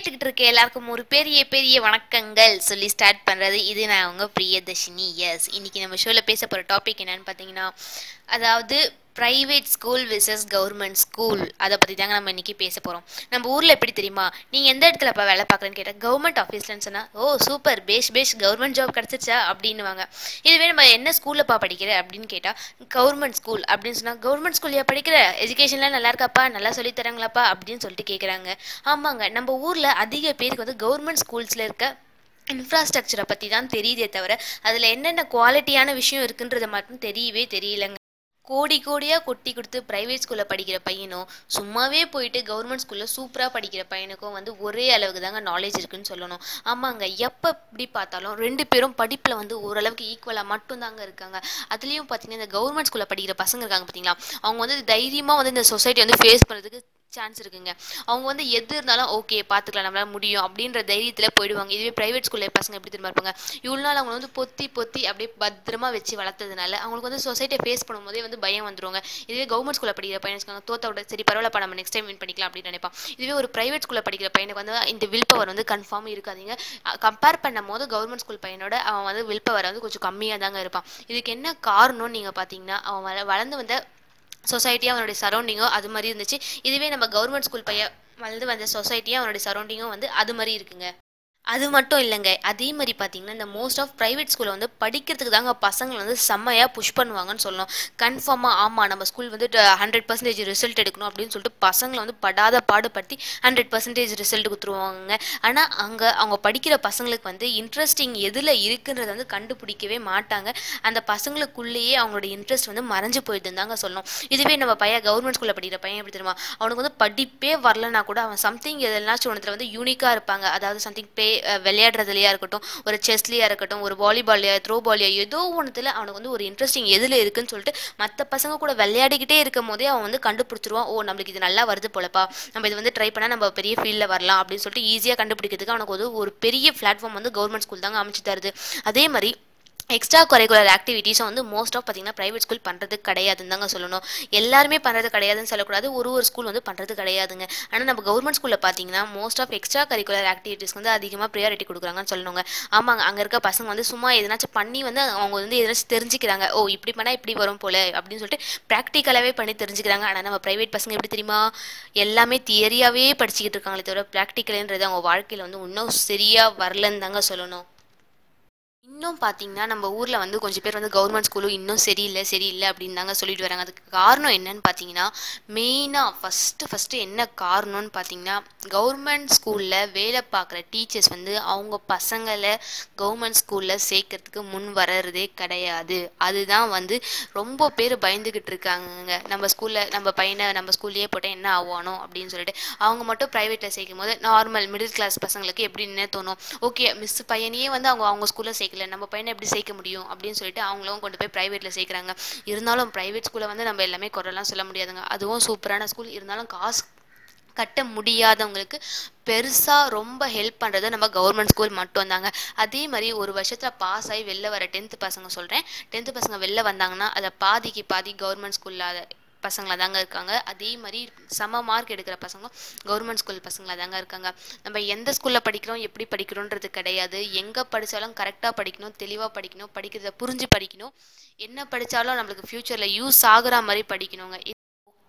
கேட்டுக்கிட்டு இருக்க எல்லாருக்கும் ஒரு பெரிய பெரிய வணக்கங்கள் சொல்லி ஸ்டார்ட் பண்ணுறது இது நான் அவங்க பிரியதர்ஷினி. எஸ் இன்னைக்கு நம்ம ஷோவில் பேச போகிற டாபிக் என்னன்னு பார்த்தீங்கன்னா அதாவது private school versus government school அதை பற்றி தாங்க நம்ம இன்றைக்கி பேச போகிறோம் நம்ம ஊரில் எப்படி தெரியுமா? நீங்கள் எந்த இடத்துல இப்போ வேலை பார்க்குறேன்னு கேட்டால் கவர்மெண்ட் ஆஃபீஸ்லன்னு சொன்னால் ஓ சூப்பர் பேஷ் பேஷ் கவர்மெண்ட் ஜாப் கிடச்சிச்சா அப்படின்னுவாங்க. இதுவே நம்ம என்ன ஸ்கூல்லப்பா படிக்கிற அப்படின்னு கேட்டால் கவர்மெண்ட் ஸ்கூல் அப்படின்னு சொன்னால் கவர்மெண்ட் ஸ்கூல்லையா படிக்கிற? எஜுகேஷன்லாம் நல்லா இருக்காப்பா? நல்லா சொல்லி தராங்களாப்பா? அப்படின்னு சொல்லிட்டு கேட்குறாங்க ஆமாங்க நம்ம ஊரில் அதிக பேருக்கு வந்து கவர்மெண்ட் ஸ்கூல்ஸில் இருக்க இன்ஃப்ராஸ்ட்ரக்சரை பற்றி தான் தெரியுதே தவிர அதில் என்னென்ன குவாலிட்டியான விஷயம் இருக்குன்றதை மட்டும் தெரியவே தெரியலங்க. கோடி கோடியாக கொட்டி கொடுத்து ப்ரைவேட் ஸ்கூலில் படிக்கிற பையனும் சும்மாவே போயிட்டு கவர்மெண்ட் ஸ்கூலில் சூப்பராக படிக்கிற பையனுக்கும் வந்து ஒரே அளவுக்கு தாங்க நாலேஜ் இருக்குன்னு சொல்லணும். ஆமாங்க எப்போ இப்படி பார்த்தாலும் ரெண்டு பேரும் படிப்பில் வந்து ஓரளவுக்கு ஈக்குவலாக மட்டும்தாங்க இருக்காங்க. அதுலேயும் பார்த்தீங்கன்னா இந்த கவர்மெண்ட் ஸ்கூலில் படிக்கிற பசங்க இருக்காங்க பார்த்தீங்களா அவங்க வந்து தைரியமாக வந்து இந்த சொசைட்டி வந்து ஃபேஸ் பண்ணுறதுக்கு சான்ஸ் இருக்குங்க. அவங்க வந்து எது இருந்தாலும் ஓகே பார்த்துக்கலாம் நம்மளால் முடியும் அப்படின்ற தைரியத்தில் போயிடுவாங்க. இதுவே ப்ரைவேட் ஸ்கூலில் பசங்க எப்படி திரும்ப இருப்பாங்க? இவ்வளோ நாள் அவங்களை வந்து பொத்தி பொத்தி அப்படியே பத்திரமா வச்சு வளர்த்ததுனால அவங்களுக்கு வந்து சொசைட்டியை ஃபேஸ் பண்ணும்போதே வந்து பயம் வந்துருவாங்க. இதுவே கவர்மெண்ட் ஸ்கூலில் படிக்கிற பையன் வச்சுக்காங்க தோத்த விட சரி பரவாயில்லப்பா நம்ம நெக்ஸ்ட் டைம் வின் பண்ணிக்கலாம் அப்படின்னு நினைப்பான். இதுவே ஒரு ப்ரைவேட் ஸ்கூலில் படிக்கிற பையனுக்கு வந்து இந்த வில் பவர் வந்து கன்ஃபார்ம் இருக்காதீங்க. கம்பேர் பண்ணும் போது கவர்மெண்ட் ஸ்கூல் பையனோட அவன் வந்து வில் பவர் வந்து கொஞ்சம் கம்மியாக தாங்க இருப்பான். இதுக்கு என்ன காரணம்னு நீங்கள் பார்த்தீங்கன்னா அவன் வள- வளர்ந்து வந்த சொசைட்டியாக அவனுடைய சரௌண்டிங்கோ அது மாதிரி இருந்துச்சு. இதுவே நம்ம கவர்மெண்ட் ஸ்கூல் பையன் வளர்ந்து வந்த சொசைட்டியாக அவனுடைய சரௌண்டிங்கும் வந்து அது மாதிரி இருக்குங்க. அது மட்டும் இல்லைங்க. அதே மாதிரி பார்த்தீங்கன்னா இந்த மோஸ்ட் ஆஃப் ப்ரைவேட் ஸ்கூலில் வந்து படிக்கிறதுக்கு தாங்க பசங்களை வந்து செம்மையாக புஷ் பண்ணுவாங்கன்னு சொல்லணும். கன்ஃபார்மாக ஆமாம் நம்ம ஸ்கூல் வந்து ஹண்ட்ரட் பர்சன்டேஜ் ரிசல்ட் எடுக்கணும் அப்படின்னு சொல்லிட்டு பசங்களை வந்து படாத பாடுபடுத்தி ஹண்ட்ரட் பர்சன்டேஜ் ரிசல்ட் கொடுத்துருவாங்க ஆனால் அங்கே அவங்க படிக்கிற பசங்களுக்கு வந்து இன்ட்ரெஸ்டிங் எதில் இருக்குன்றத வந்து கண்டுபிடிக்கவே மாட்டாங்க. அந்த பசங்களுக்குள்ளேயே அவங்களோட இன்ட்ரெஸ்ட் வந்து மறைஞ்சு போயிடுதுன்னு தாங்க சொல்லணும். இதுவே நம்ம பையன் கவர்மெண்ட் ஸ்கூலில் படிக்கிற பையன் எப்படி தெரியுமா? அவனுக்கு வந்து படிப்பே வரலனா கூட அவன் சம்திங் எதனாச்சும் ஒன்றத்துல வந்து யூனிக்காக இருப்பாங்க. அதாவது சம்திங் பே விளையாடுறதுலையாக இருக்கட்டும் ஒரு செஸ்லையாக இருக்கட்டும் ஒரு வாலிபால்லையா த்ரோ பால்லையா ஏதோ ஒன்றுத்தில் அவனுக்கு வந்து ஒரு இன்ட்ரெஸ்டிங் எதில் இருக்குன்னு சொல்லிட்டு மற்ற பசங்க கூட விளையாடிக்கிட்டே இருக்கும் போதே அவன் வந்து கண்டுபிடிச்சிருவான். ஓ நம்மளுக்கு இது நல்லா வருது போலப்பா. நம்ம இது வந்து ட்ரை பண்ணால் நம்ம பெரிய ஃபீல்டில் வரலாம் அப்படின்னு சொல்லிட்டு ஈஸியாக கண்டுபிடிக்கிறதுக்கு அவனுக்கு வந்து ஒரு பெரிய பிளாட்ஃபார்ம் வந்து கவர்மெண்ட் ஸ்கூல் தாங்க அமைச்சு தருது. அதே மாதிரி எக்ஸ்ட்ரா கரிக்குலர் ஆக்டிவிட்டீஸும் வந்து மோஸ்ட் ஆஃப் பார்த்தீங்கன்னா ப்ரைவேட் ஸ்கூல் பண்ணுறது கிடையாதுன்னு தாங்க சொல்லணும். எல்லாருமே பண்ணுறது கிடையாதுன்னு சொல்லக்கூடாது. ஒரு ஒரு ஸ்கூல் வந்து பண்ணுறது கிடையாதுங்க. ஆனால் நம்ம கவர்மெண்ட் ஸ்கூலில் பார்த்தீங்கன்னா மோஸ்ட் ஆஃப் எக்ஸ்ட்ரா கரிக்குலர் ஆக்டிவிட்டீஸ்க்கு வந்து அதிகமாக ப்ரியாரிட்டி கொடுக்குறாங்கன்னு சொல்லணுங்க. ஆமாங்க அங்கே இருக்க பசங்க வந்து சும்மா எதனாச்சும் பண்ணி வந்து அவங்க வந்து எதனாச்சும் தெரிஞ்சுக்கிறாங்க. ஓ இப்படி பண்ணால் இப்படி வரும் போல அப்படின்னு சொல்லிட்டு ப்ராக்டிக்கலாகவே பண்ணி தெரிஞ்சுக்கிறாங்க. ஆனால் நம்ம ப்ரைவேட் பசங்க எப்படி தெரியுமா? எல்லாமே தியரியாகவே படிச்சுக்கிட்டு இருக்காங்களே தவிர ப்ராக்டிக்கல்ன்றது அவங்க வாழ்க்கையில் வந்து இன்னும் சரியாக வரலன்னு தாங்க சொல்லணும். இன்னும் பார்த்தீங்கன்னா நம்ம ஊரில் வந்து கொஞ்சம் பேர் வந்து கவர்மெண்ட் ஸ்கூலும் இன்னும் சரியில்லை சரியில்லை அப்படின்னு தாங்க சொல்லிட்டு வராங்க. அதுக்கு காரணம் என்னன்னு பார்த்தீங்கன்னா மெயினாக ஃபஸ்ட்டு ஃபஸ்ட்டு என்ன காரணம்னு பார்த்தீங்கன்னா கவர்மெண்ட் ஸ்கூலில் வேலை பார்க்குற டீச்சர்ஸ் வந்து அவங்க பசங்களை கவர்மெண்ட் ஸ்கூலில் சேர்க்கறதுக்கு முன் வர்றதே கிடையாது. அதுதான் வந்து ரொம்ப பேர் பயந்துக்கிட்டு இருக்காங்கங்க. நம்ம ஸ்கூலில் நம்ம பையனை நம்ம ஸ்கூல்லையே போட்டால் என்ன ஆவானோ அப்படின்னு சொல்லிட்டு. அவங்க மட்டும் ப்ரைவேட்டில் சேர்க்கும் போது நார்மல் மிடில் கிளாஸ் பசங்களுக்கு எப்படின்னு தோணும் ஓகே மிஸ் பையனையே வந்து அவங்க அவங்க ஸ்கூலில் சேர்க்கல நம்ம பையனை எப்படி சேர்க்க முடியும் அப்படின்னு சொல்லிட்டு அவங்களும் கொண்டு போய் ப்ரைவேட்டில் சேர்க்குறாங்க. இருந்தாலும் ப்ரைவேட் ஸ்கூலில் வந்து நம்ம எல்லாமே குறைலாம் சொல்ல முடியாதுங்க. அதுவும் சூப்பரான ஸ்கூல் இருந்தாலும் காசு கட்ட முடியாதவங்களுக்கு பெருசாக ரொம்ப ஹெல்ப் பண்ணுறது நம்ம கவர்மெண்ட் ஸ்கூல் மட்டும் தாங்க அதே மாதிரி ஒரு வருஷத்தில் பாஸ் ஆகி வெளில வர டென்த்து பசங்க சொல்கிறேன் டென்த்து பசங்க வெளில வந்தாங்கன்னா அதை பாதிக்கு பாதி கவர்மெண்ட் ஸ்கூலில் பசங்களாக தாங்க இருக்காங்க. அதே மாதிரி சம மார்க் எடுக்கிற பசங்க கவர்மெண்ட் ஸ்கூல் பசங்களாக தாங்க இருக்காங்க. நம்ம எந்த ஸ்கூலில் படிக்கிறோம் எப்படி படிக்கிறோன்றது கிடையாது. எங்கே படித்தாலும் கரெக்டாக படிக்கணும் தெளிவாக படிக்கணும் படிக்கிறத புரிஞ்சு படிக்கணும். என்ன படித்தாலும் நம்மளுக்கு ஃப்யூச்சரில் யூஸ் ஆகிற மாதிரி படிக்கணுங்க.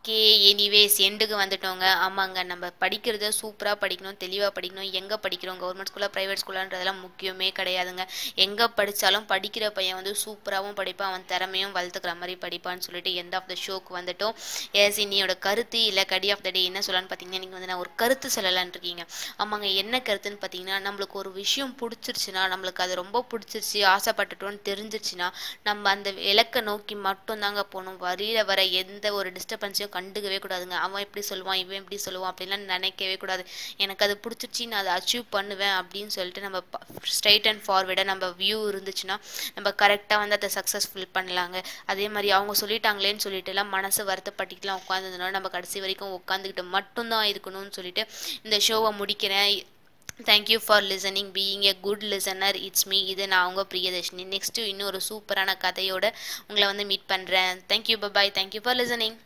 ஓகே எனிவேஸ் எண்டுக்கு வந்துட்டோங்க. ஆமாங்க நம்ம படிக்கிறத சூப்பராக படிக்கணும் தெளிவாக படிக்கணும். எங்கே படிக்கிறோம்? கவர்மெண்ட் ஸ்கூலாக ப்ரைவேட் ஸ்கூலான்றதெல்லாம் முக்கியமே கிடையாதுங்க. எங்கே படித்தாலும் படிக்கிற பையன் வந்து சூப்பராகவும் படிப்பான். அவன் திறமையும் வளர்த்துக்கிற மாதிரி படிப்பான்னு சொல்லிட்டு எண்ட் ஆஃப் த ஷோக்கு வந்துட்டோம். ஏஸ் இன்னியோட கருத்து இல்லை கடி ஆஃப் த டே என்ன சொல்லலான்னு பார்த்தீங்கன்னா நீங்கள் வந்து நான் ஒரு கருத்து சொல்லலான்னு இருக்கீங்க. ஆமாங்க என்ன கருத்துன்னு பார்த்தீங்கன்னா நம்மளுக்கு ஒரு விஷயம் பிடிச்சிருச்சுன்னா நம்மளுக்கு அது ரொம்ப பிடிச்சிருச்சு ஆசைப்பட்டுட்டோன்னு தெரிஞ்சிருச்சுன்னா நம்ம அந்த இலக்கை நோக்கி மட்டும்தாங்க போகணும். வரியில் வர எந்த ஒரு டிஸ்டர்பன்ஸையும் கண்டுக்கவே கூடாதுங்க. அவன் எப்படி சொல்லுவான் இவன் எப்படி சொல்லுவான் அப்படின்லாம் நினைக்கவே கூடாது. எனக்கு அது பிடிச்சிருச்சு நான் அதை அச்சீவ் பண்ணுவேன் அப்படின்னு சொல்லிட்டு நம்ம ஸ்ட்ரைட் அண்ட் ஃபார்வேர்டாக நம்ம வியூ இருந்துச்சுன்னா நம்ம கரெக்டாக வந்து அதை சக்ஸஸ்ஃபுல் பண்ணலாங்க. அதே மாதிரி அவங்க சொல்லிட்டாங்களேன்னு சொல்லிட்டு எல்லாம் மனசு வருத்தப்பட்டுக்கலாம் உட்காந்துருந்தோம் நம்ம கடைசி வரைக்கும் உட்காந்துக்கிட்டு மட்டும்தான் இருக்கணும்னு சொல்லிட்டு இந்த ஷோவை முடிக்கிறேன். Thank you for listening being a good listener it's me இது நான் உங்கள் பிரியதர்ஷினி. நெக்ஸ்ட்டு இன்னும் ஒரு சூப்பரான கதையோட உங்களை வந்து மீட் பண்ணுறேன் thank you bye bye thank you for listening